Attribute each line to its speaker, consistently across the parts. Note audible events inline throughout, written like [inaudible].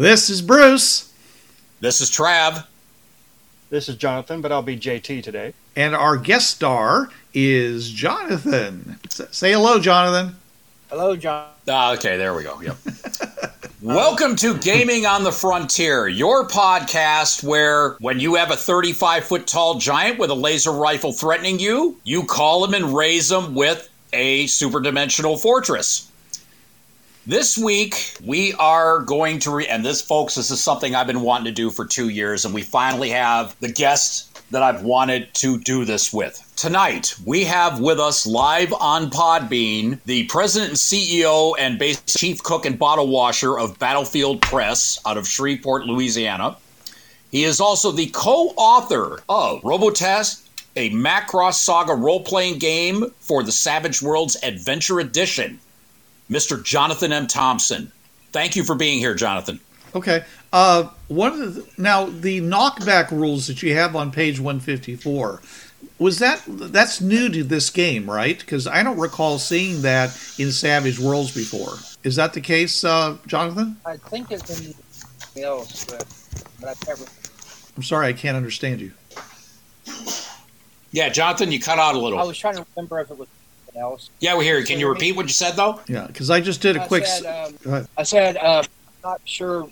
Speaker 1: This is Bruce,
Speaker 2: This is Trav.
Speaker 3: This is Jonathan, but I'll be JT today.
Speaker 1: and our guest star is Jonathan. Say hello, Jonathan.
Speaker 4: Hello, John.
Speaker 2: Ah, okay, there we go. Yep. [laughs] Welcome to Gaming on the Frontier, your podcast where when you have a 35 foot tall giant with a laser rifle threatening you, you call him and raise him with a super dimensional fortress. This week, we are going to, re- and this, folks, this is something I've been wanting to do for two years, and we finally have the guest that I've wanted to do this with. Tonight, we have with us live on Podbean the president and CEO and base chief cook and bottle washer of Battlefield Press out of Shreveport, Louisiana. He is also the co author of Robotech, a Macross Saga role playing game for the Savage Worlds Adventure Edition. Mr. Jonathan M. Thompson. Thank you for being here, Jonathan.
Speaker 1: Okay. Uh, one of the, now the knockback rules that you have on page 154 was that that's new to this game, right? Because I don't recall seeing that in Savage Worlds before. Is that the case, uh, Jonathan?
Speaker 4: I think it's in something else, but, but I've never.
Speaker 1: I'm sorry, I can't understand you.
Speaker 2: Yeah, Jonathan, you cut out a little.
Speaker 4: I was trying to remember if it was something else.
Speaker 2: Yeah, we hear you. Can you repeat what you said, though?
Speaker 1: Yeah, because I just did a
Speaker 4: I
Speaker 1: quick.
Speaker 4: said, um. I said, uh, I'm not sure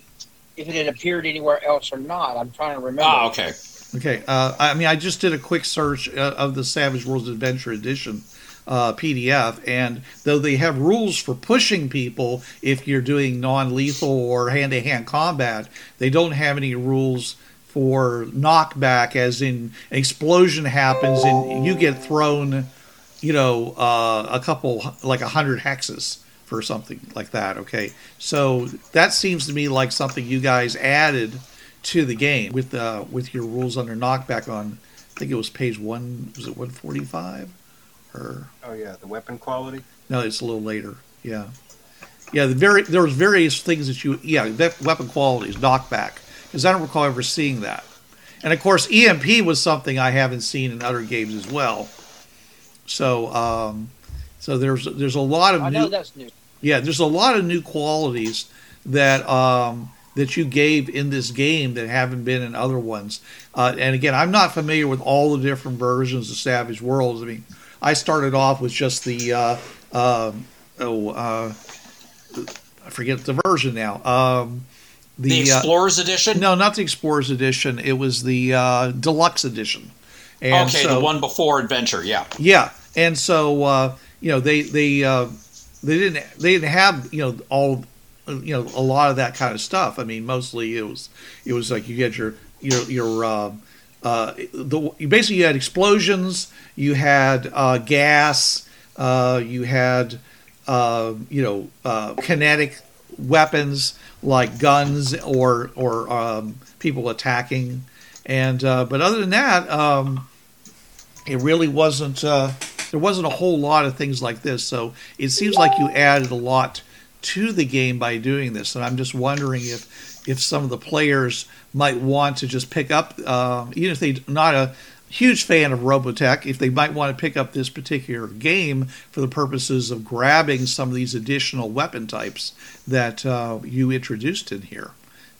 Speaker 4: if it had appeared anywhere else or not. I'm trying to remember.
Speaker 2: Ah, okay.
Speaker 1: Okay, uh, I mean, I just did a quick search uh, of the Savage Worlds Adventure Edition uh, PDF, and though they have rules for pushing people if you're doing non-lethal or hand-to-hand combat, they don't have any rules for knockback, as in an explosion happens and you get thrown, you know, uh, a couple like a hundred hexes for something like that. Okay, so that seems to me like something you guys added to the game with uh, with your rules under knockback on. I think it was page one. Was it one forty five? Or
Speaker 3: Oh yeah, the weapon quality.
Speaker 1: no, it's a little later. Yeah, yeah. The very there was various things that you yeah that weapon qualities knockback because I don't recall ever seeing that. And of course, EMP was something I haven't seen in other games as well. So um, so there's there's a lot of
Speaker 4: I
Speaker 1: new
Speaker 4: know that's new.
Speaker 1: yeah, there's a lot of new qualities that um, that you gave in this game that haven't been in other ones. Uh, and again, I'm not familiar with all the different versions of Savage Worlds. I mean, I started off with just the uh, um oh uh, I forget the version now. Um,
Speaker 2: The,
Speaker 1: the, uh,
Speaker 2: Explorers Edition?
Speaker 1: no, not the Explorers Edition. It was the uh, Deluxe Edition. And
Speaker 2: okay,
Speaker 1: so-
Speaker 2: the one before Adventure, yeah.
Speaker 1: yeah, and so uh, you know they they uh, they didn't they didn't have you know all you know a lot of that kind of stuff. I mean, mostly it was it was like you get your your your uh, uh, the basically you had explosions, you had uh, gas, uh, you had uh, you know uh, kinetic weapons like guns or or um, people attacking, and uh, but other than that. Um, it really wasn't uh, there wasn't a whole lot of things like this so it seems like you added a lot to the game by doing this and i'm just wondering if if some of the players might want to just pick up uh, even if they're not a huge fan of robotech if they might want to pick up this particular game for the purposes of grabbing some of these additional weapon types that uh, you introduced in here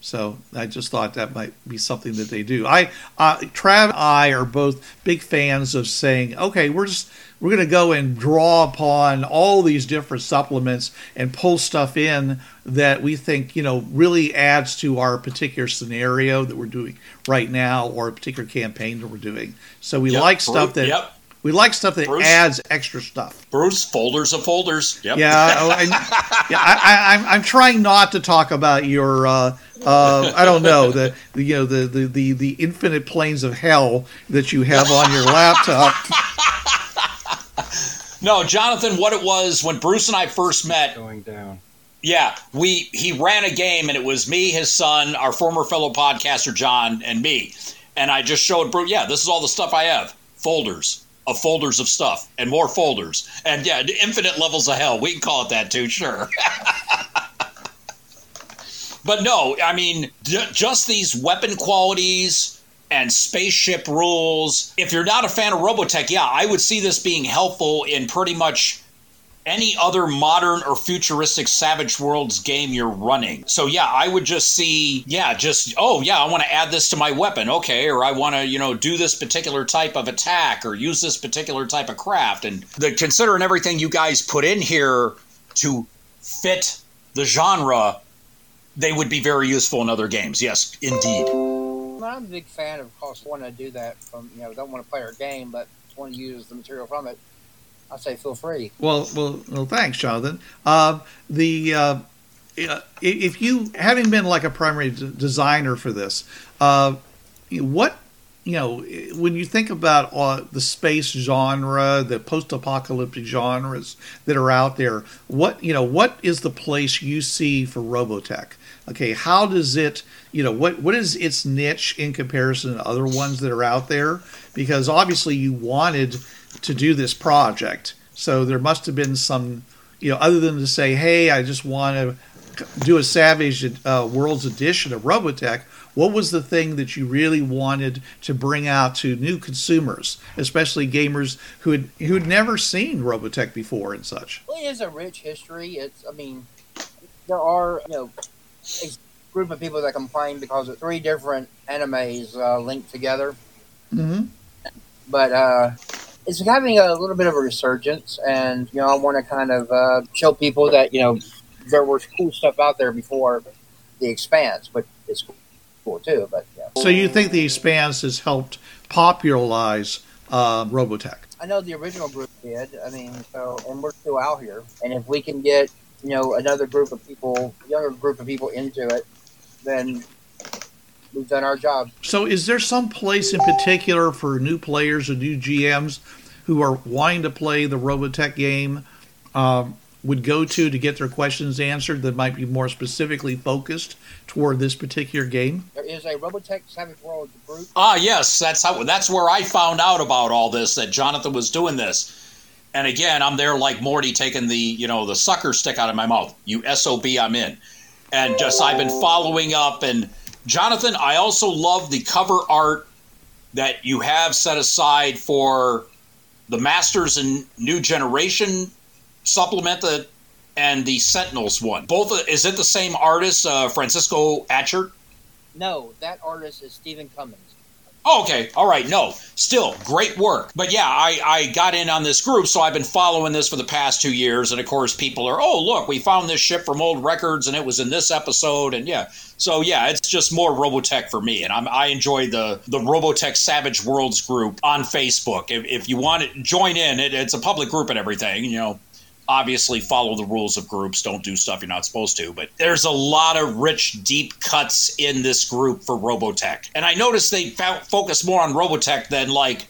Speaker 1: so I just thought that might be something that they do. I, uh, Trav, and I are both big fans of saying, okay, we're just we're going to go and draw upon all these different supplements and pull stuff in that we think you know really adds to our particular scenario that we're doing right now or a particular campaign that we're doing. So we
Speaker 2: Yep,
Speaker 1: like stuff that
Speaker 2: Yep.
Speaker 1: we like stuff that
Speaker 2: Bruce?
Speaker 1: adds extra stuff.
Speaker 2: Bruce, folders of folders. Yep.
Speaker 1: Yeah, oh, and, [laughs] yeah. I, I, I'm I'm trying not to talk about your. Uh, uh, I don't know the, the you know the, the, the, the infinite planes of hell that you have on your laptop. [laughs]
Speaker 2: No, Jonathan, what it was when Bruce and I first met,
Speaker 3: Going down.
Speaker 2: yeah, we he ran a game and it was me, his son, our former fellow podcaster John, and me. And I just showed Bruce, yeah, this is all the stuff I have. Folders of folders of stuff and more folders. And yeah, infinite levels of hell. We can call it that too, sure. [laughs] but no, I mean, j- just these weapon qualities and spaceship rules. If you're not a fan of Robotech, yeah, I would see this being helpful in pretty much any other modern or futuristic Savage Worlds game you're running. So yeah, I would just see, yeah, just oh yeah, I want to add this to my weapon, okay, or I want to you know do this particular type of attack or use this particular type of craft, and the considering everything you guys put in here to fit the genre, they would be very useful in other games. Yes, indeed.
Speaker 4: I'm a big fan of, of course, wanting to do that from, you know, don't want to play our game, but want to use the material from it. I say feel free.
Speaker 1: Well, well, well. Thanks, Jonathan. Uh, the uh, if you having been like a primary d- designer for this, uh, what you know when you think about uh, the space genre, the post-apocalyptic genres that are out there, what you know, what is the place you see for Robotech? Okay, how does it, you know, what what is its niche in comparison to other ones that are out there? Because obviously you wanted to do this project, so there must have been some, you know, other than to say, hey, I just want to do a Savage uh, Worlds edition of Robotech. What was the thing that you really wanted to bring out to new consumers, especially gamers who had who had never seen Robotech before and such?
Speaker 4: Well, it is a rich history. It's, I mean, there are, you know, a group of people that complain because of three different animes uh, linked together.
Speaker 1: Mm-hmm.
Speaker 4: But uh, it's having a little bit of a resurgence, and you know, I want to kind of uh, show people that you know there was cool stuff out there before the Expanse, but it's cool too. But yeah.
Speaker 1: So you think the Expanse has helped popularize uh, Robotech?
Speaker 4: I know the original group did. I mean, so and we're still out here, and if we can get you know another group of people, younger group of people into it, then we've done our job.
Speaker 1: So, is there some place in particular for new players or new GMs who are wanting to play the Robotech game um, would go to to get their questions answered that might be more specifically focused toward this particular game?
Speaker 4: There is a Robotech Savage World group.
Speaker 2: Ah, yes, that's how. That's where I found out about all this. That Jonathan was doing this, and again, I'm there like Morty taking the you know the sucker stick out of my mouth. You sob, I'm in, and just I've been following up. And Jonathan, I also love the cover art that you have set aside for the Masters and New Generation supplement that and the Sentinels one. Both is it the same artist, uh, Francisco Atchert?
Speaker 4: No, that artist is Stephen Cummings.
Speaker 2: Oh, okay. All right. No, still great work. But yeah, I, I got in on this group, so I've been following this for the past two years. And of course, people are, oh, look, we found this ship from old records and it was in this episode. And yeah, so yeah, it's just more Robotech for me. And I'm, I enjoy the, the Robotech Savage Worlds group on Facebook. If, if you want to join in, it, it's a public group and everything, you know obviously follow the rules of groups. Don't do stuff you're not supposed to. But there's a lot of rich deep cuts in this group for robotech. And i noticed they fo- focus more on robotech than like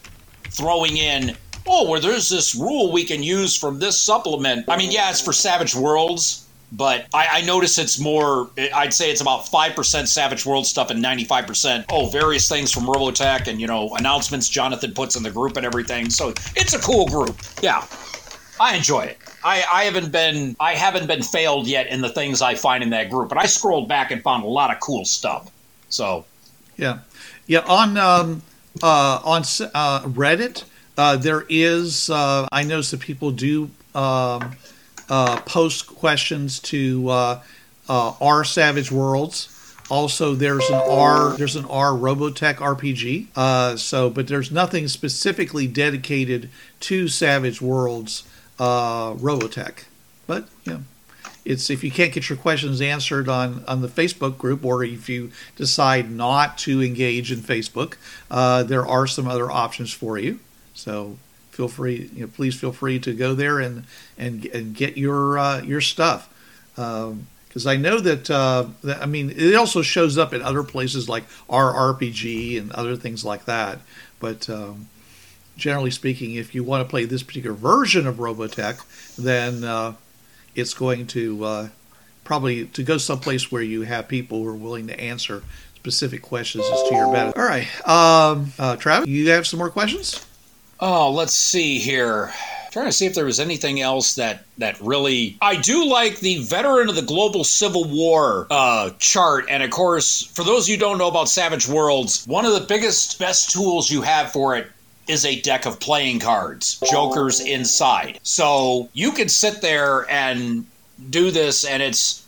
Speaker 2: throwing in oh well there's this rule we can use from this supplement. I mean yeah it's for savage worlds but I, I notice it's more i'd say it's about 5% savage world stuff and 95% oh various things from robotech and you know announcements jonathan puts in the group and everything. So it's a cool group. Yeah. I enjoy it. I, I haven't been I haven't been failed yet in the things I find in that group, but I scrolled back and found a lot of cool stuff. So
Speaker 1: Yeah, yeah. On um, uh, on uh, Reddit, uh, there is. Uh, I notice that people do um, uh, post questions to uh, uh, R Savage Worlds. Also, there's an R there's an R Robotech RPG. Uh, so, but there's nothing specifically dedicated to Savage Worlds uh, Robotech. But know, it's if you can't get your questions answered on on the Facebook group, or if you decide not to engage in Facebook, uh, there are some other options for you. So feel free, you know, please feel free to go there and and and get your uh, your stuff. Because I know that, uh, that I mean it also shows up in other places like our RPG and other things like that. But um, generally speaking, if you want to play this particular version of Robotech, then uh, it's going to uh, probably to go someplace where you have people who are willing to answer specific questions as to your benefit. All right, um, uh, Travis, you have some more questions?
Speaker 2: Oh, let's see here. trying to see if there was anything else that that really. I do like the veteran of the global civil war uh, chart, and of course, for those you who don't know about Savage Worlds, one of the biggest, best tools you have for it is a deck of playing cards, jokers inside. So you can sit there and do this, and it's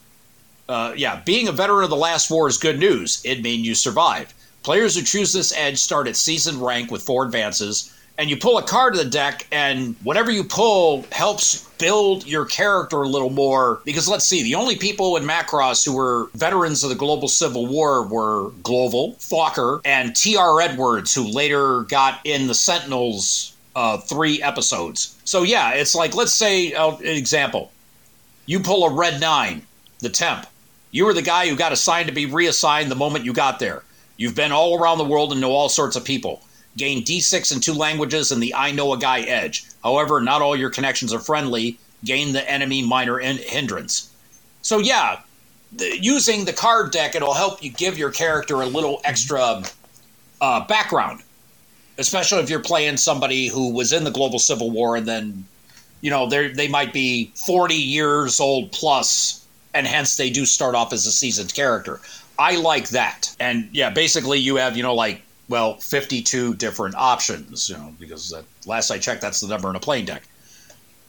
Speaker 2: uh, yeah, being a veteran of the last war is good news. It means you survive. Players who choose this edge start at seasoned rank with four advances and you pull a card to the deck, and whatever you pull helps build your character a little more. Because let's see, the only people in Macross who were veterans of the global civil war were Global, Fokker, and T.R. Edwards, who later got in the Sentinels uh, three episodes. So yeah, it's like let's say uh, an example: you pull a red nine, the temp. You were the guy who got assigned to be reassigned the moment you got there. You've been all around the world and know all sorts of people gain D6 in two languages and the I know a guy edge. However, not all your connections are friendly. Gain the enemy minor in- hindrance. So, yeah, the, using the card deck, it'll help you give your character a little extra uh, background, especially if you're playing somebody who was in the global civil war and then, you know, they they might be 40 years old plus, and hence they do start off as a seasoned character. I like that. And yeah, basically, you have, you know, like well, 52 different options, you know, because that, last I checked, that's the number in a playing deck.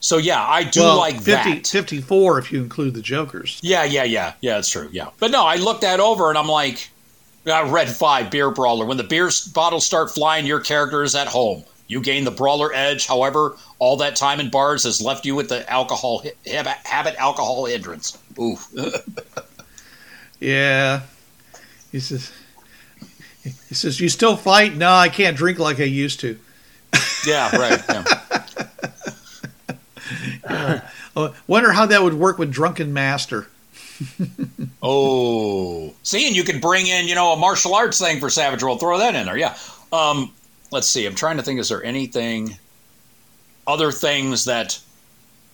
Speaker 2: So yeah, I do
Speaker 1: well,
Speaker 2: like
Speaker 1: 50,
Speaker 2: that.
Speaker 1: 54 if you include the jokers.
Speaker 2: Yeah, yeah, yeah, yeah. That's true. Yeah, but no, I looked that over and I'm like, ah, I read five beer brawler. When the beer bottles start flying, your character is at home. You gain the brawler edge. However, all that time in bars has left you with the alcohol habit alcohol hindrance. Ooh. [laughs]
Speaker 1: yeah. He says he says, "You still fight? No, I can't drink like I used to."
Speaker 2: Yeah, right. Yeah.
Speaker 1: yeah. [laughs] Oh, wonder how that would work with Drunken Master. [laughs]
Speaker 2: oh, see, and you could bring in, you know, a martial arts thing for Savage World. Throw that in there. Yeah. Um, let's see. I'm trying to think. Is there anything, other things that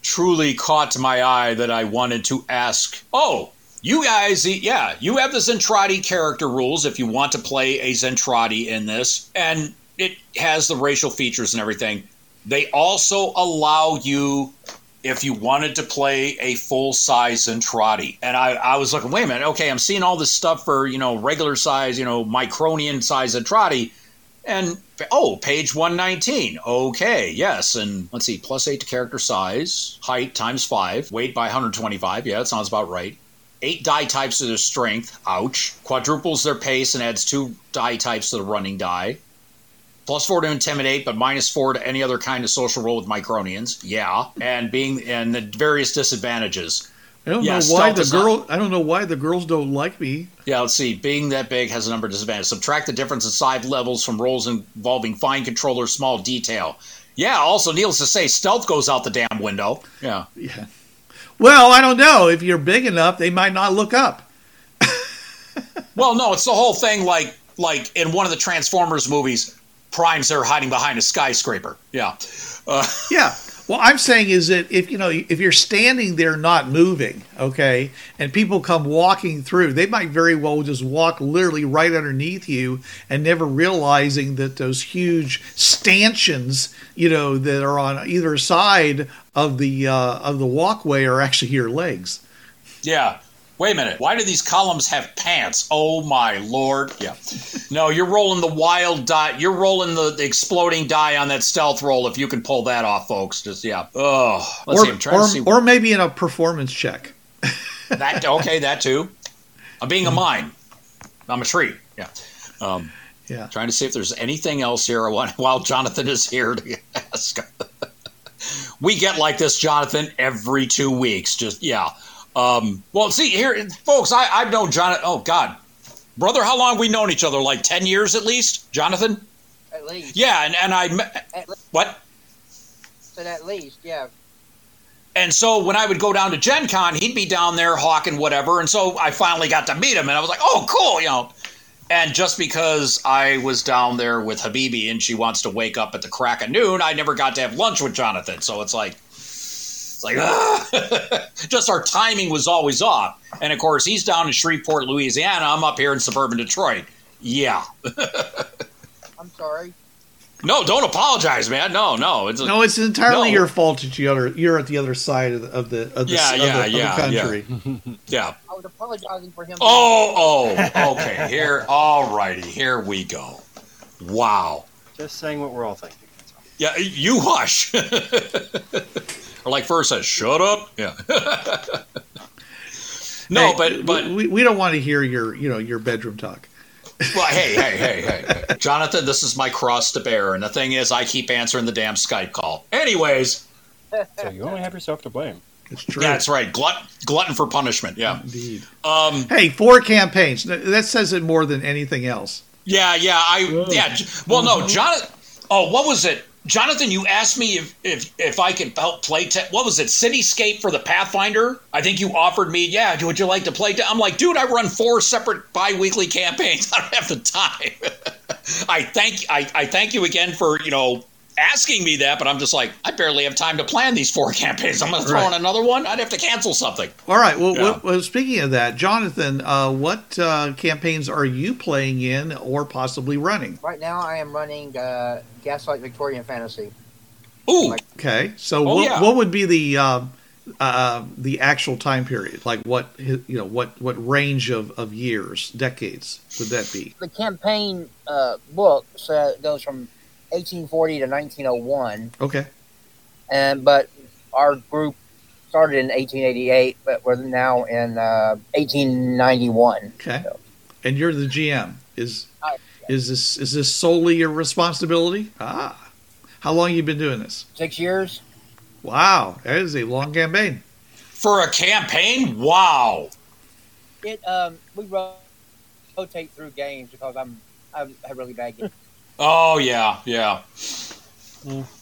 Speaker 2: truly caught my eye that I wanted to ask? Oh, you guys, yeah, you have the Zentradi character rules if you want to play a Zentradi in this, and it has the racial features and everything. They also allow you, if you wanted to play a full size Zentradi. And I, I was looking, wait a minute, okay, I'm seeing all this stuff for, you know, regular size, you know, Micronian size Zentradi. And oh, page 119. Okay, yes. And let's see, plus eight to character size, height times five, weight by 125. Yeah, that sounds about right eight die types to their strength. Ouch. Quadruples their pace and adds two die types to the running die. Plus four to intimidate, but minus four to any other kind of social role with Micronians. Yeah, and being and the various disadvantages.
Speaker 1: I don't yeah, know why the girl. Not, I don't know why the girls don't like me.
Speaker 2: Yeah, let's see. Being that big has a number of disadvantages. Subtract the difference in size levels from roles involving fine control or small detail. Yeah. Also, needless to say, stealth goes out the damn window. Yeah.
Speaker 1: Yeah. Well, I don't know. If you're big enough, they might not look up. [laughs]
Speaker 2: well, no, it's the whole thing. Like, like in one of the Transformers movies, Prime's there hiding behind a skyscraper. Yeah,
Speaker 1: uh, [laughs] yeah. Well, I'm saying is that if you know if you're standing there not moving, okay, and people come walking through, they might very well just walk literally right underneath you and never realizing that those huge stanchions, you know, that are on either side of the uh, of the walkway are actually your legs.
Speaker 2: Yeah, wait a minute, why do these columns have pants? Oh my lord. Yeah. No, you're rolling the wild die. You're rolling the, the, exploding die on that stealth roll if you can pull that off, folks. Just, yeah. Oh, let's
Speaker 1: or,
Speaker 2: see. I'm trying
Speaker 1: or,
Speaker 2: to see.
Speaker 1: Or maybe in a performance check. [laughs]
Speaker 2: that, okay, that too. I'm being a mine. I'm a tree. Yeah. Um,
Speaker 1: yeah.
Speaker 2: Trying to see if there's anything else here [laughs] while Jonathan is here to [laughs] ask. We get like this, Jonathan, every two weeks. Just, yeah. Um, well, see here, folks. I, I've known Jonathan. Oh God, brother, how long we known each other? Like ten years at least, Jonathan.
Speaker 4: At least.
Speaker 2: Yeah, and and I what?
Speaker 4: But at least, yeah.
Speaker 2: And so when I would go down to Gen Con, he'd be down there hawking whatever. And so I finally got to meet him, and I was like, oh, cool, you know. And just because I was down there with Habibi and she wants to wake up at the crack of noon, I never got to have lunch with Jonathan. So it's like, it's like, ah. [laughs] just our timing was always off. And of course, he's down in Shreveport, Louisiana. I'm up here in suburban Detroit. Yeah. [laughs]
Speaker 4: I'm sorry.
Speaker 2: No, don't apologize, man. No, no. It's a,
Speaker 1: No, it's entirely
Speaker 2: No.
Speaker 1: your fault that you other, you're at the other side of the of the of the,
Speaker 2: Yeah,
Speaker 1: of
Speaker 2: yeah,
Speaker 1: the, of the
Speaker 2: yeah,
Speaker 1: country. [laughs]
Speaker 2: yeah.
Speaker 4: I was apologizing for him.
Speaker 2: Oh, oh, okay. Here, all righty. Here we go. Wow.
Speaker 3: Just saying what we're all thinking.
Speaker 2: Yeah, you hush. [laughs] or like first says, shut up. Yeah. [laughs] no,
Speaker 1: Hey,
Speaker 2: but but
Speaker 1: we, we don't want to hear your you know your bedroom talk.
Speaker 2: Well, hey, hey, hey, hey, hey, Jonathan, this is my cross to bear, and the thing is, I keep answering the damn Skype call. Anyways,
Speaker 3: So you only have yourself to blame.
Speaker 1: It's true.
Speaker 2: that's right. Glut, glutton for punishment. Yeah.
Speaker 1: Indeed.
Speaker 2: Um.
Speaker 1: Hey, four campaigns. That says it more than anything else.
Speaker 2: Yeah, yeah, I yeah. Well, no, Jonathan. Oh, what was it, Jonathan? You asked me if if if I could help play. Te- what was it? Cityscape for the Pathfinder. I think you offered me. Yeah, would you like to play? Te- I'm like, dude, I run four separate bi-weekly campaigns. [laughs] I don't have the time. [laughs] I thank I, I thank you again for you know asking me that, but I'm just like, I barely have time to plan these four [laughs] campaigns. I'm going to throw
Speaker 1: Right.
Speaker 2: in another one. I'd have to cancel something.
Speaker 1: All right. Well,
Speaker 2: Yeah.
Speaker 1: well, well speaking of that, Jonathan, uh, what uh, campaigns are you playing in or possibly running?
Speaker 4: Right now, I am running uh, Gaslight Victorian Fantasy.
Speaker 2: Ooh,
Speaker 1: Okay. So
Speaker 2: Oh,
Speaker 1: what,
Speaker 2: yeah.
Speaker 1: what would be the uh, uh, the actual time period? Like what you know what what range of, of years, decades would that be?
Speaker 4: The campaign uh, book so goes from 1840 to 1901,
Speaker 1: Okay.
Speaker 4: and but our group started in 1888, but we're now in uh, 1891.
Speaker 1: Okay. And you're the GM. Is
Speaker 4: I-
Speaker 1: is this is this solely your responsibility? Ah. How long you been doing this?
Speaker 4: Six years.
Speaker 1: Wow, that is a long campaign.
Speaker 2: for a campaign? Wow.
Speaker 4: It um, we rotate through games because I'm I'm a really bad game.
Speaker 2: Oh yeah, yeah.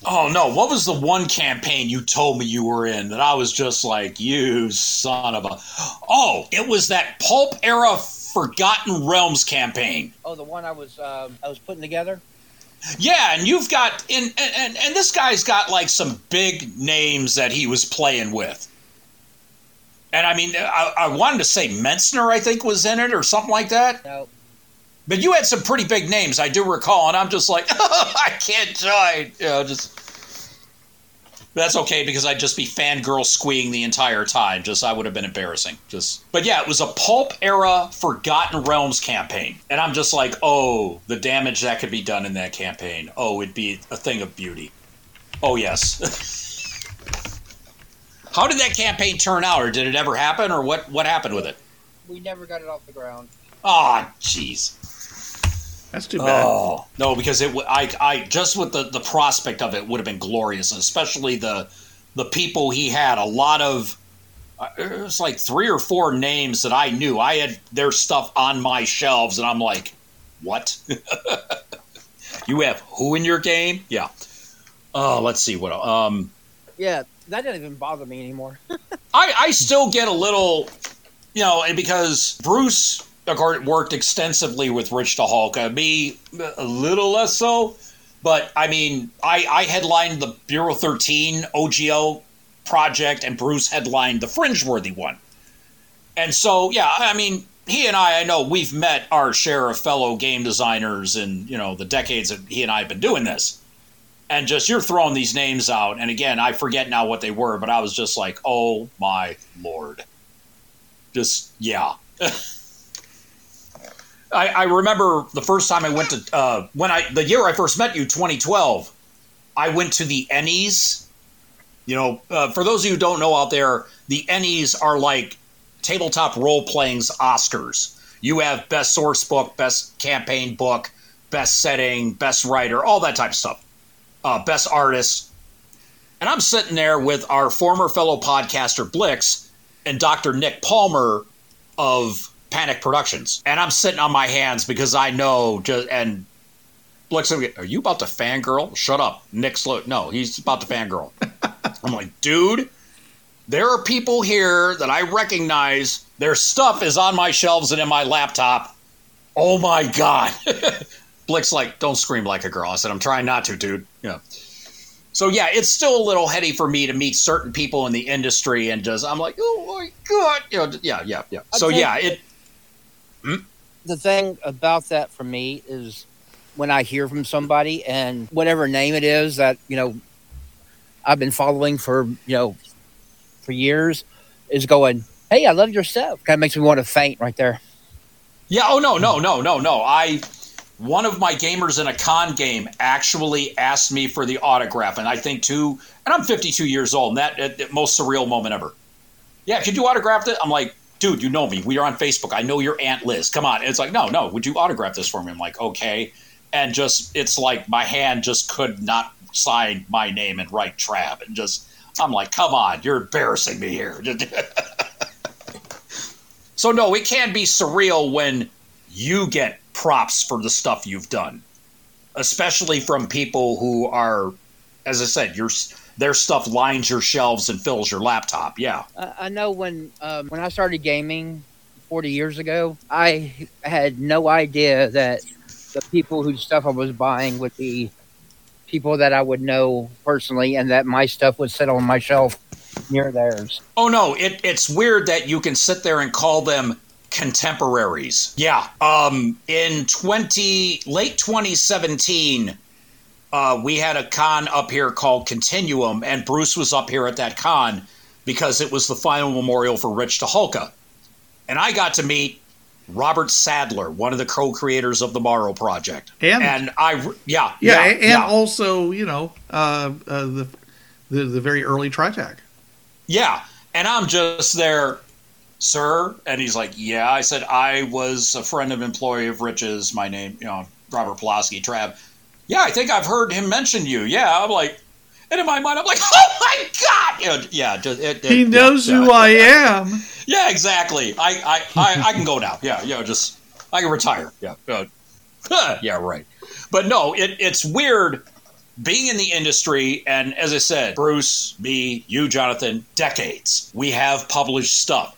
Speaker 2: Oh no, what was the one campaign you told me you were in that I was just like, you son of a Oh, it was that pulp era Forgotten Realms campaign.
Speaker 4: oh, the one I was um, I was putting together.
Speaker 2: Yeah, and you've got and, and and this guy's got like some big names that he was playing with. And I mean, I, I wanted to say Mentzer, I think, was in it or something like that.
Speaker 4: No,
Speaker 2: But you had some pretty big names, I do recall, and I'm just like, [laughs] I can't join. You know, just that's okay because I'd just be fangirl squeeing the entire time. Just I would have been embarrassing. Just but yeah, it was a pulp era Forgotten Realms campaign. And I'm just like, oh, the damage that could be done in that campaign. Oh, it'd be a thing of beauty. Oh yes. [laughs] How did that campaign turn out, or did it ever happen, or what? What happened with it?
Speaker 4: we never got it off the ground.
Speaker 2: Ah, jeez.
Speaker 1: That's too bad.
Speaker 2: Oh no, because it. I, I just with the the prospect of it would have been glorious, and especially the the people he had. A lot of. uh, It was like three or four names that I knew. I had their stuff on my shelves, and I'm like, what? [laughs] you have who in your game? Yeah. Oh, let's see what. Um,
Speaker 4: Yeah, that doesn't even bother me anymore. [laughs]
Speaker 2: I, I still get a little, you know, and because Bruce of course, worked extensively with Rich Tucholka, uh, me a little less so. But I mean, I, I headlined the Bureau 13 OGL project, and Bruce headlined the Fringeworthy one. And so, yeah, I mean, he and I, I know we've met our share of fellow game designers in, you know, the decades that he and I have been doing this. And just, you're throwing these names out. And again, I forget now what they were, but I was just like, oh my lord. Just, yeah. [laughs] I, I remember the first time I went to, uh, when I, the year I first met you, 2012, I went to the Ennies. You know, uh, for those of you who don't know out there, the Ennies are like tabletop role playing's Oscars. You have best source book, best campaign book, best setting, best writer, all that type of stuff. Uh, best artist. And I'm sitting there with our former fellow podcaster Blix and Dr. Nick Palmer of Panic Productions. And I'm sitting on my hands because I know just and Blix, are you about to fangirl? Shut up. Nick Slow. No, he's about to fangirl. [laughs] I'm like, dude, there are people here that I recognize. Their stuff is on my shelves and in my laptop. Oh my god. [laughs] Blick's like, don't scream like a girl. I said, I'm trying not to, dude. Yeah. So yeah, it's still a little heady for me to meet certain people in the industry and just I'm like, oh my god, you know, yeah, yeah, yeah. So yeah, it Mm-hmm.
Speaker 4: the thing about that for me is when I hear from somebody and whatever name it is that you know I've been following for you know for years is going, hey, I love your stuff. Kind of makes me want to faint right there.
Speaker 2: Yeah. Oh no, no, no, no, no. I one of my gamers in a con game actually asked me for the autograph, and I think two, and I'm 52 years old, and that, that, that most surreal moment ever. Yeah, could you autograph it? I'm like, dude, you know me. We are on Facebook. I know your aunt Liz. Come on. And it's like, no, no. Would you autograph this for me? I'm like, okay. And just, it's like my hand just could not sign my name and write Trav, and just, I'm like, come on, you're embarrassing me here. [laughs] So no, it can be surreal when you get props for the stuff you've done, especially from people who are, as I said, your their stuff lines your shelves and fills your laptop. Yeah.
Speaker 4: I, know when um, when I started gaming 40 years ago, I had no idea that the people whose stuff I was buying would be people that I would know personally, and that my stuff would sit on my shelf near theirs.
Speaker 2: Oh no, it, it's weird that you can sit there and call them contemporaries. Yeah. Um, in twenty late 2017, uh, we had a con up here called Continuum, and Bruce was up here at that con because it was the final memorial for Rich Tucholka. And I got to meet Robert Sadler, one of the co-creators of the Morrow Project.
Speaker 1: And-
Speaker 2: I, yeah,
Speaker 1: Yeah,
Speaker 2: yeah,
Speaker 1: and
Speaker 2: yeah.
Speaker 1: also you know uh, uh, the, the the very early TriTac.
Speaker 2: Yeah. And I'm just there, sir. And he's like, Yeah. I said, I was a friend of employee of Rich's. My name, you know, Robert Pulaski, Trav. Yeah, I think I've heard him mention you. Yeah. I'm like, and in my mind, I'm like, [laughs] Oh my God. You know, yeah. Just, it, it-
Speaker 1: He
Speaker 2: yeah,
Speaker 1: knows
Speaker 2: yeah.
Speaker 1: who I am.
Speaker 2: Yeah, exactly. I, I, I, I can go now. Yeah. Yeah. Just, I can retire. Yeah. Uh, [laughs] yeah, right. But no, it, it's weird being in the industry, and as I said, Bruce, me, you, Jonathan, decades. We have published stuff.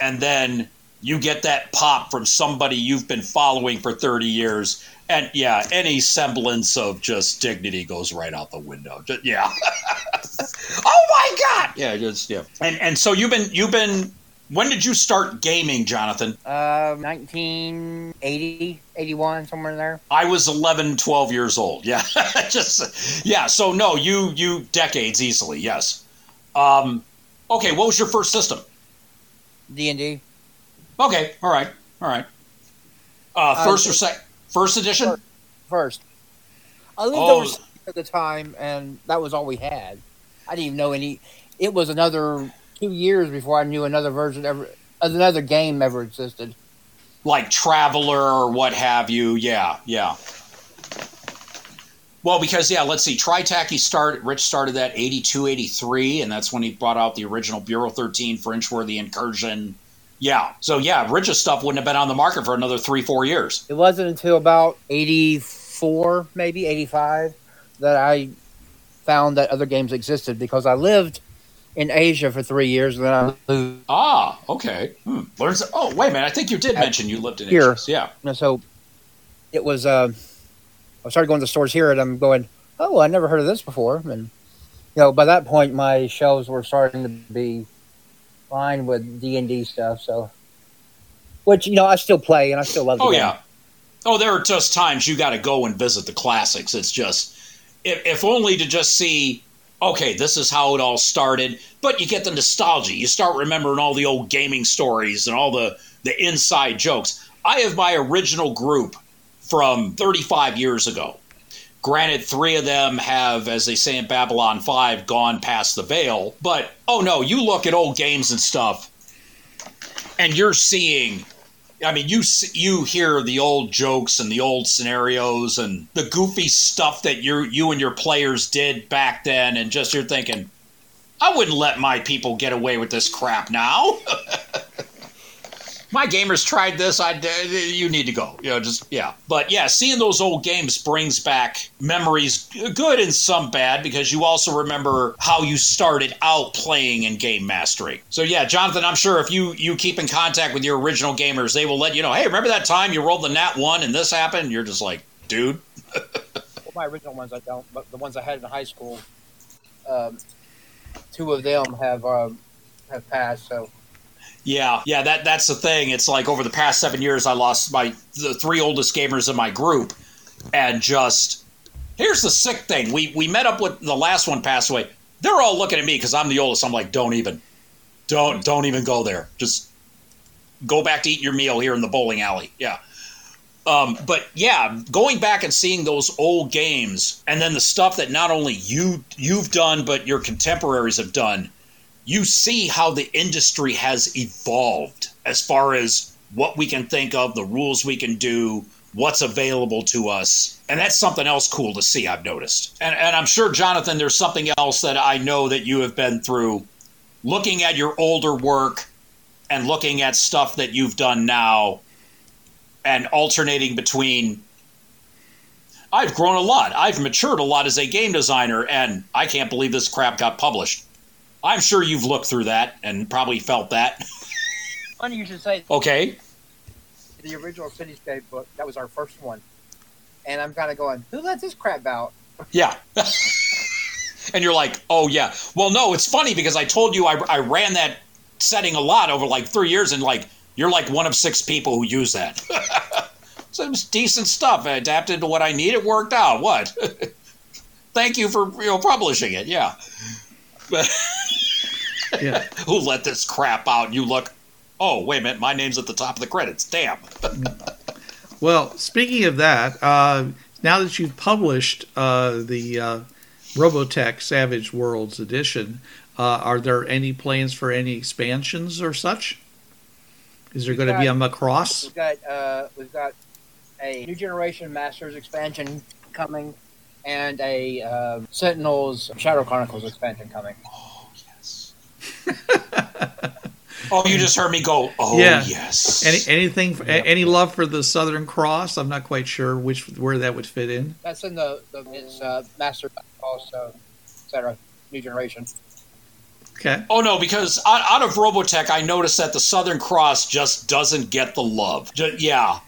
Speaker 2: And then you get that pop from somebody you've been following for 30 years. And yeah, any semblance of just dignity goes right out the window. Just, yeah. [laughs] oh my God. Yeah, just, yeah. And, and so you've been, you've been, when did you start gaming, Jonathan?
Speaker 4: Uh, 1980, 81, somewhere in there.
Speaker 2: I was 11, 12 years old. Yeah. [laughs] Just yeah, so no, you you decades easily. Yes. Um okay, what was your first system?
Speaker 4: D and D.
Speaker 2: Okay, all right. All right. Uh first or sec first edition?
Speaker 4: First. First, I lived
Speaker 2: Oh.
Speaker 4: overseas at the time, and that was all we had. I didn't even know any. It was another two years before I knew another version ever, another game ever existed.
Speaker 2: Like Traveller or what have you. Yeah, yeah. Well, because yeah, let's see. Tritac he started Rich started that 82, 83, and that's when he brought out the original Bureau 13 Fringeworthy Incursion. Yeah. So yeah, Rich's stuff wouldn't have been on the market for another three, four years.
Speaker 4: It wasn't until about 84, maybe 85, that I found that other games existed because I lived in Asia for three years and then I moved.
Speaker 2: Ah, okay. Hmm. Oh wait a minute, I think you did mention you lived in
Speaker 4: Here.
Speaker 2: Asia. Yeah.
Speaker 4: And so it was, uh, I started going to stores here and I'm going, oh, I never heard of this before. And, you know, by that point, my shelves were starting to be lined with D&D stuff. So, which, you know, I still play and I still love the
Speaker 2: Oh
Speaker 4: game.
Speaker 2: yeah. Oh, there are just times you got to go and visit the classics. It's just, if, if only to just see, okay, this is how it all started. But you get the nostalgia. You start remembering all the old gaming stories and all the the inside jokes. I have my original group from 35 years ago. Granted, three of them have, as they say in Babylon 5, gone past the veil. But, oh no, you look at old games and stuff, and you're seeing I mean, you you hear the old jokes and the old scenarios and the goofy stuff that you you and your players did back then, and just you're thinking, I wouldn't let my people get away with this crap now. [laughs] my gamers tried this. I you need to go. You know, just yeah. But yeah, seeing those old games brings back memories, good and some bad, because you also remember how you started out playing and game mastering. So yeah, Jonathan, I'm sure if you you keep in contact with your original gamers, they will let you know. Hey, remember that time you rolled the nat one and this happened? You're just like, dude. [laughs]
Speaker 4: Well, my original ones I don't, but the ones I had in high school, um, two of them have um, have passed. So
Speaker 2: Yeah, yeah, that that's the thing. It's like over the past seven years, I lost my the three oldest gamers in my group, and just here's the sick thing: we we met up with the last one passed away. They're all looking at me because I'm the oldest. I'm like, don't even, don't don't even go there. Just go back to eat your meal here in the bowling alley. Yeah. Um, but yeah, going back and seeing those old games, and then the stuff that not only you you've done, but your contemporaries have done you see how the industry has evolved as far as what we can think of, the rules we can do, what's available to us. And that's something else cool to see, I've noticed. And, and I'm sure, Jonathan, there's something else that I know that you have been through looking at your older work and looking at stuff that you've done now and alternating between. I've grown a lot. I've matured a lot as a game designer, and I can't believe this crap got published. I'm sure you've looked through that and probably felt that.
Speaker 4: funny you should say
Speaker 2: Okay.
Speaker 4: the original Cityscape book. That was our first one, and I'm kind of going, who let this crap out?
Speaker 2: Yeah. and you're like, oh, yeah. Well, no, it's funny because I told you I, I ran that setting a lot over like three years, and like, you're like one of six people who use that. so it was decent stuff. I adapted to what I need. It worked out. What? [laughs] Thank you for you know publishing it. Yeah. But
Speaker 1: Yeah. [laughs]
Speaker 2: who let this crap out? And you look, oh, wait a minute, my name's at the top of the credits. Damn. [laughs]
Speaker 1: Well, speaking of that, uh, now that you've published uh, the uh, Robotech Savage Worlds edition, uh, are there any plans for any expansions or such? Is there going to be a Macross?
Speaker 4: We've got uh, we've got a new generation Masters expansion coming, and a um Sentinels Shadow Chronicles expansion coming.
Speaker 2: Oh, yes. [laughs] oh, you just heard me go, oh,
Speaker 1: Yeah.
Speaker 2: yes.
Speaker 1: Any anything? a- Any love for the Southern Cross? I'm not quite sure which where that would fit in.
Speaker 4: That's in the, the it's uh, Master also, etc. New generation.
Speaker 1: Okay.
Speaker 2: Oh no, because out, out of Robotech, I noticed that the Southern Cross just doesn't get the love. Ju- yeah,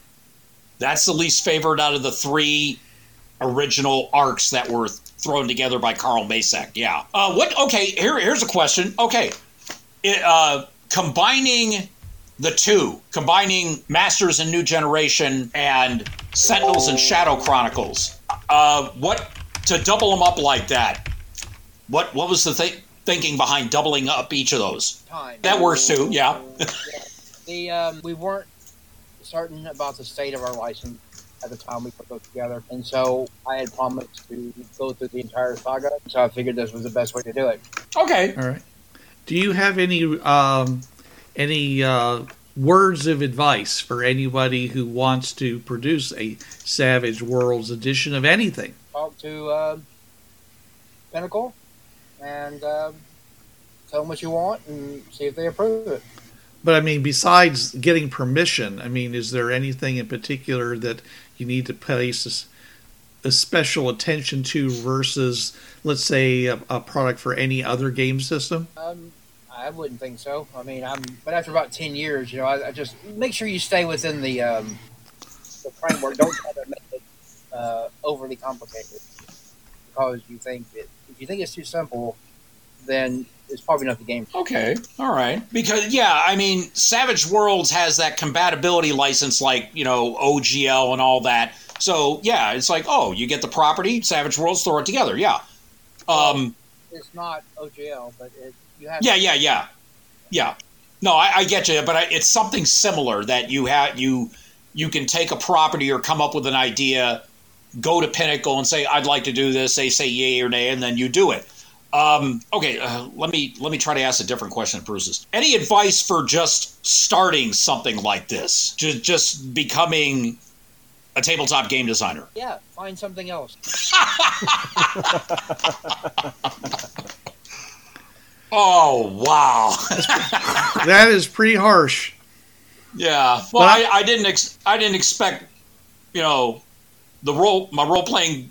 Speaker 2: that's the least favorite out of the three original arcs that were thrown together by Carl Macek. Yeah. Uh, what? Okay. Here, here's a question. Okay, it, uh, combining the two, combining Masters and New Generation and Sentinels and Shadow Chronicles. Uh, what to double them up like that? What what was the thi- thinking behind doubling up each of those?
Speaker 4: Time.
Speaker 2: That works too. Yeah. [laughs]
Speaker 4: The um, we weren't certain about the state of our license at the time we put those together, and so I had promised to go through the entire saga. So I figured this was the best way to do it.
Speaker 2: Okay.
Speaker 1: All right. Do you have any um, any uh, words of advice for anybody who wants to produce a Savage Worlds edition of anything?
Speaker 4: Talk to um Pinnacle and um, tell them what you want and see if they approve it.
Speaker 1: But I mean, besides getting permission, I mean, is there anything in particular that you need to place a a, special attention to versus, let's say, a, a product for any other game system?
Speaker 4: Um, I wouldn't think so. I mean, I'm but after about ten years, you know, I, I just make sure you stay within the um, the framework. Don't try to make it uh, overly complicated because you think it, if you think it's too simple, then it's probably not the game.
Speaker 2: Okay. All right. Because yeah, I mean, Savage Worlds has that compatibility license, like you know OGL and all that. So yeah, it's like oh, you get the property, Savage Worlds, throw it together. Yeah. Um.
Speaker 4: It's not OGL, but it, you have
Speaker 2: Yeah. Yeah. Yeah. Yeah. No, I, I get you, but I, it's something similar that you have you you can take a property or come up with an idea, go to Pinnacle and say I'd like to do this. They say yay or nay, and then you do it. Um, okay, uh, let me let me try to ask a different question, Bruce's. Any advice for just starting something like this? Just just becoming a tabletop game designer?
Speaker 4: Yeah, find something else. [laughs]
Speaker 2: Oh wow! [laughs]
Speaker 1: That is pretty harsh.
Speaker 2: Yeah. Well, I,
Speaker 1: I-
Speaker 2: I didn't. Ex- I didn't expect. You know, the role my role playing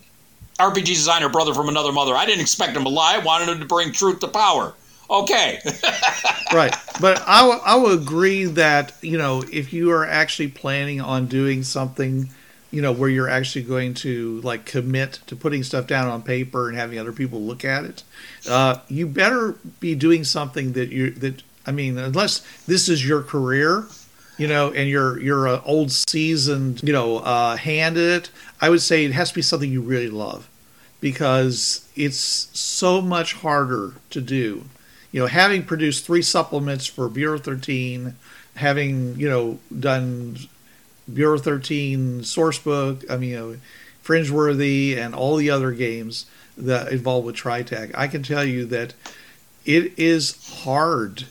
Speaker 2: RPG designer brother from another mother. I didn't expect him to lie. I wanted him to bring truth to power. Okay. [laughs]
Speaker 1: right but I w- I would agree that you know if you are actually planning on doing something you know where you're actually going to like commit to putting stuff down on paper and having other people look at it uh, you better be doing something that you that i mean unless this is your career you know and you're you're an old seasoned you know uh, hand at it i would say it has to be something you really love because it's so much harder to do. You know, having produced three supplements for Bureau 13, having, you know, done Bureau 13 Sourcebook, I mean, you know, Fringeworthy, and all the other games that involve with Tri-Tac, I can tell you that it is hard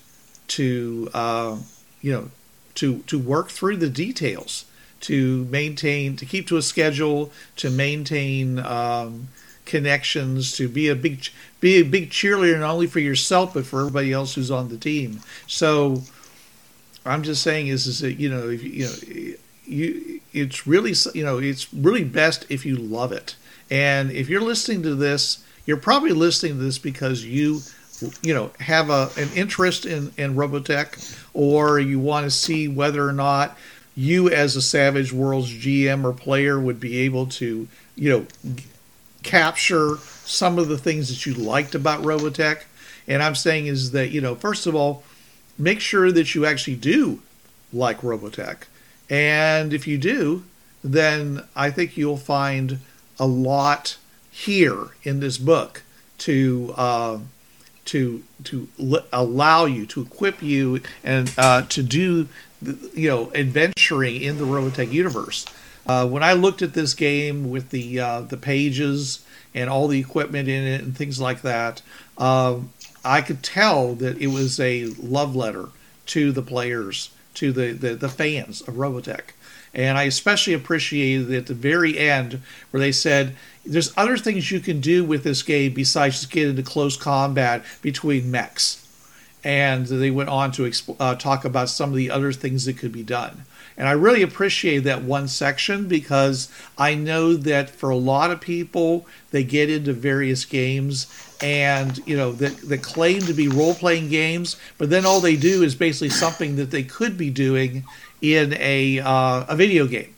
Speaker 1: to, uh, you know, to, to work through the details, to maintain, to keep to a schedule, to maintain, um, connections to be a big be a big cheerleader not only for yourself but for everybody else who's on the team. So i'm just saying is is that you know if you, know you it's really you know it's really best if you love it. And if you're listening to this you're probably listening to this because you you know have a an interest in in robotech or you want to see whether or not you as a savage worlds gm or player would be able to you know capture some of the things that you liked about Robotech. And I'm saying is that, you know, first of all, make sure that you actually do like Robotech. And if you do, then I think you'll find a lot here in this book to uh, to to l- allow you to equip you and uh, to do you know adventuring in the Robotech universe. Uh, when I looked at this game with the uh, the pages and all the equipment in it and things like that, um, I could tell that it was a love letter to the players, to the, the, the fans of Robotech. And I especially appreciated at the very end where they said, there's other things you can do with this game besides just get into close combat between mechs. And they went on to exp- uh, talk about some of the other things that could be done. And I really appreciate that one section because I know that for a lot of people, they get into various games and, you know, that, that claim to be role playing games, but then all they do is basically something that they could be doing in a, uh, a video game.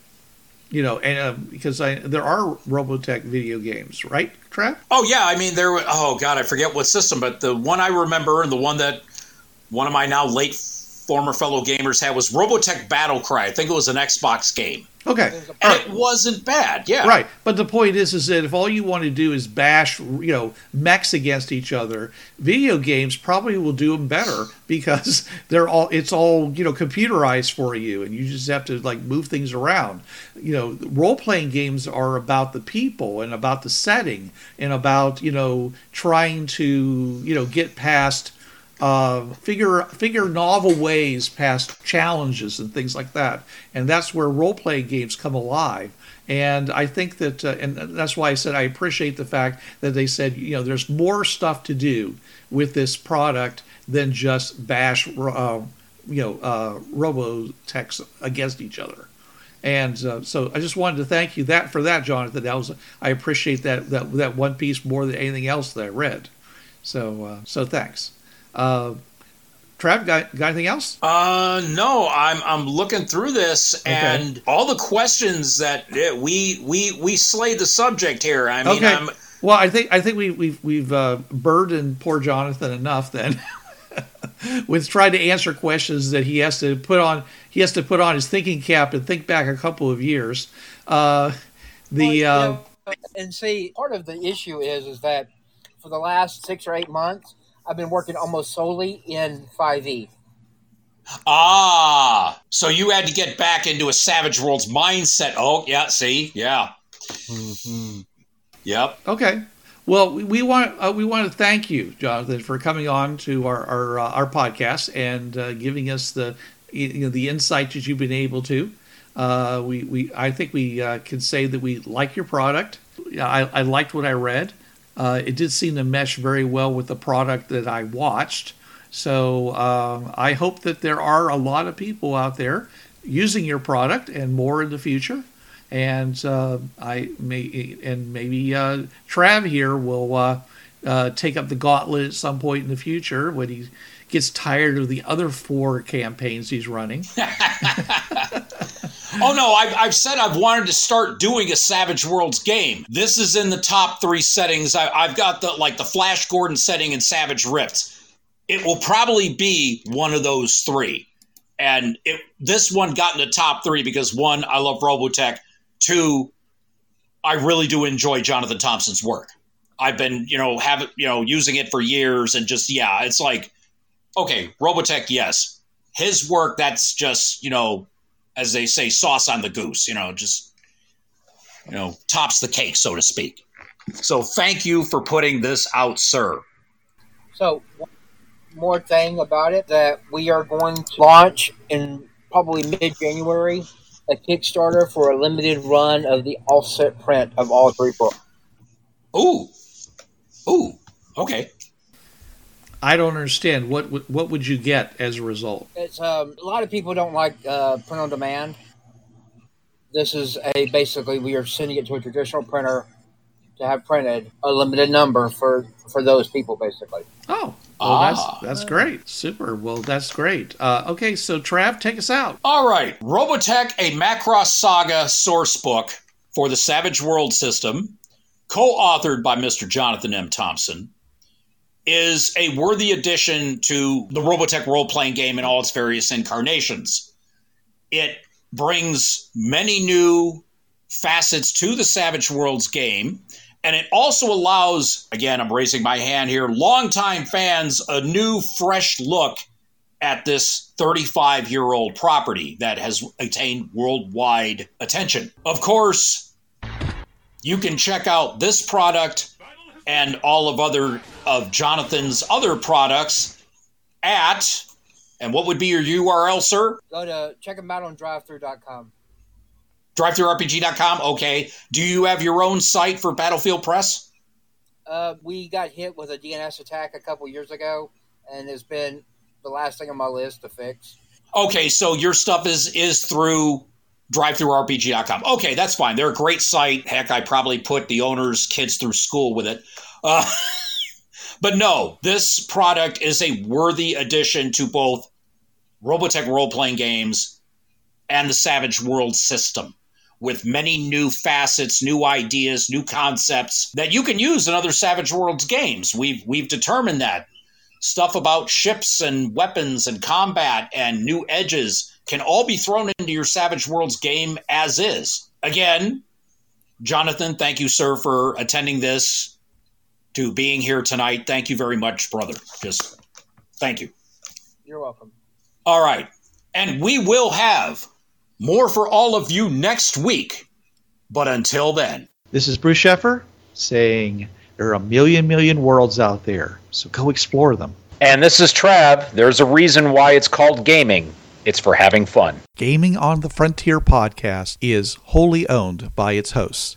Speaker 1: You know, and uh, because I, there are Robotech video games, right, Trav?
Speaker 2: Oh yeah, I mean there. Oh god, I forget what system, but the one I remember and the one that one of my now late former fellow gamers had was Robotech Battle Cry. I think it was an Xbox game,
Speaker 1: Okay.
Speaker 4: There's a-
Speaker 1: All
Speaker 2: and
Speaker 1: right.
Speaker 2: it wasn't bad. Yeah,
Speaker 1: Right, but the point is, is that if all you want to do is bash, you know, mechs against each other, video games probably will do them better because [laughs] they're all, it's all, you know, computerized for you, and you just have to like move things around. You know, role playing games are about the people and about the setting and about you know trying to you know get past uh, figure figure novel ways past challenges and things like that, and that's where role playing games come alive. And I think that, uh, and that's why I said I appreciate the fact that they said you know there's more stuff to do with this product than just bash uh, you know uh, robotechs against each other. And uh, so I just wanted to thank you that for that, Jonathan. That was I appreciate that that that one piece more than anything else that I read. So uh, so thanks. Uh, Trav, got, got anything else?
Speaker 2: Uh, no, I'm I'm looking through this and all the questions that yeah, we we we slayed the subject here. I mean,
Speaker 1: Okay.
Speaker 2: I'm,
Speaker 1: Well, I think I think we, we've we've uh, burdened poor Jonathan enough then [laughs] with trying to answer questions that he has to put on he has to put on his thinking cap and think back a couple of years. Uh, the
Speaker 4: Well,
Speaker 1: uh,
Speaker 4: you know, and see, part of the issue is is that for the last six or eight months, I've been working almost solely in E. 5e.
Speaker 2: ah, so you had to get back into a Savage Worlds mindset. Oh, yeah, see, yeah, yep.
Speaker 1: Okay. Well, we, we want uh, we want to thank you, Jonathan, for coming on to our our, uh, our podcast and uh, giving us the you know the insight that you've been able to. Uh, we, we I think we uh, can say that we like your product. I, I liked what I read. Uh, it did seem to mesh very well with the product that I watched. So uh, I hope that there are a lot of people out there using your product and more in the future. And uh, I may and maybe uh, Trav here will uh, uh, take up the gauntlet at some point in the future when he gets tired of the other four campaigns he's running. [laughs]
Speaker 2: Oh no, I've, I've said I've wanted to start doing a Savage Worlds game. This is in the top three settings. I, I've got the like the Flash Gordon setting and Savage Rift. It will probably be one of those three, and it this one got in the top three because one, I love Robotech. Two, I really do enjoy Jonathan Thompson's work. I've been you know have you know using it for years and just yeah, it's like okay, Robotech, yes, his work that's just you know as they say, sauce on the goose, you know, just, you know, tops the cake, so to speak. So thank you for putting this out, sir.
Speaker 4: So, one more thing about it that we are going to launch in probably mid January a Kickstarter for a limited run of the offset print of all three books.
Speaker 2: Ooh. Ooh. Okay.
Speaker 1: I don't understand what would- what would you get as a result?
Speaker 4: It's um, a lot of people don't like uh, print on demand. This is a basically we are sending it to a traditional printer to have printed a limited number for for those people basically.
Speaker 1: Oh, well,
Speaker 2: Ah.
Speaker 1: that's that's great, super. Well, that's great. Uh, okay, so Trav, take us out.
Speaker 2: All right. Robotech, a Macross Saga source book for the Savage World system, co authored by Mr. Jonathan M. Thompson, is a worthy addition to the Robotech role playing game in all its various incarnations. It brings many new facets to the Savage Worlds game. And it also allows, again, I'm raising my hand here, longtime fans a new, fresh look at this 35 year old property that has attained worldwide attention. Of course, you can check out this product and all of other of Jonathan's other products at and what would be your URL, sir?
Speaker 4: Go to check them out on drivethrough.com.
Speaker 2: DriveThruRPG.com. Okay. Do you have your own site for Battlefield Press?
Speaker 4: Uh, we got hit with a DNS attack a couple years ago, and it's been the last thing on my list to fix.
Speaker 2: Okay, so your stuff is is through drivethrurpg.com. Okay, that's fine. They're a great site. Heck, I probably put the owner's kids through school with it. Uh, [laughs] but no, this product is a worthy addition to both Robotech role playing games and the Savage World system with many new facets, new ideas, new concepts that you can use in other Savage Worlds games. We've we've determined that stuff about ships and weapons and combat and new edges can all be thrown into your Savage Worlds game as is. Again, Jonathan, thank you, sir, for attending this, to being here tonight. Thank you very much, brother. Just thank you.
Speaker 4: You're welcome.
Speaker 2: All right. And we will have more for all of you next week. But until then,
Speaker 1: This is Bruce Sheffer saying there are a million million worlds out there, so go explore them.
Speaker 5: And this is Trav. There's a reason why it's called gaming. It's for having fun.
Speaker 1: Gaming on the Frontier podcast is wholly owned by its hosts.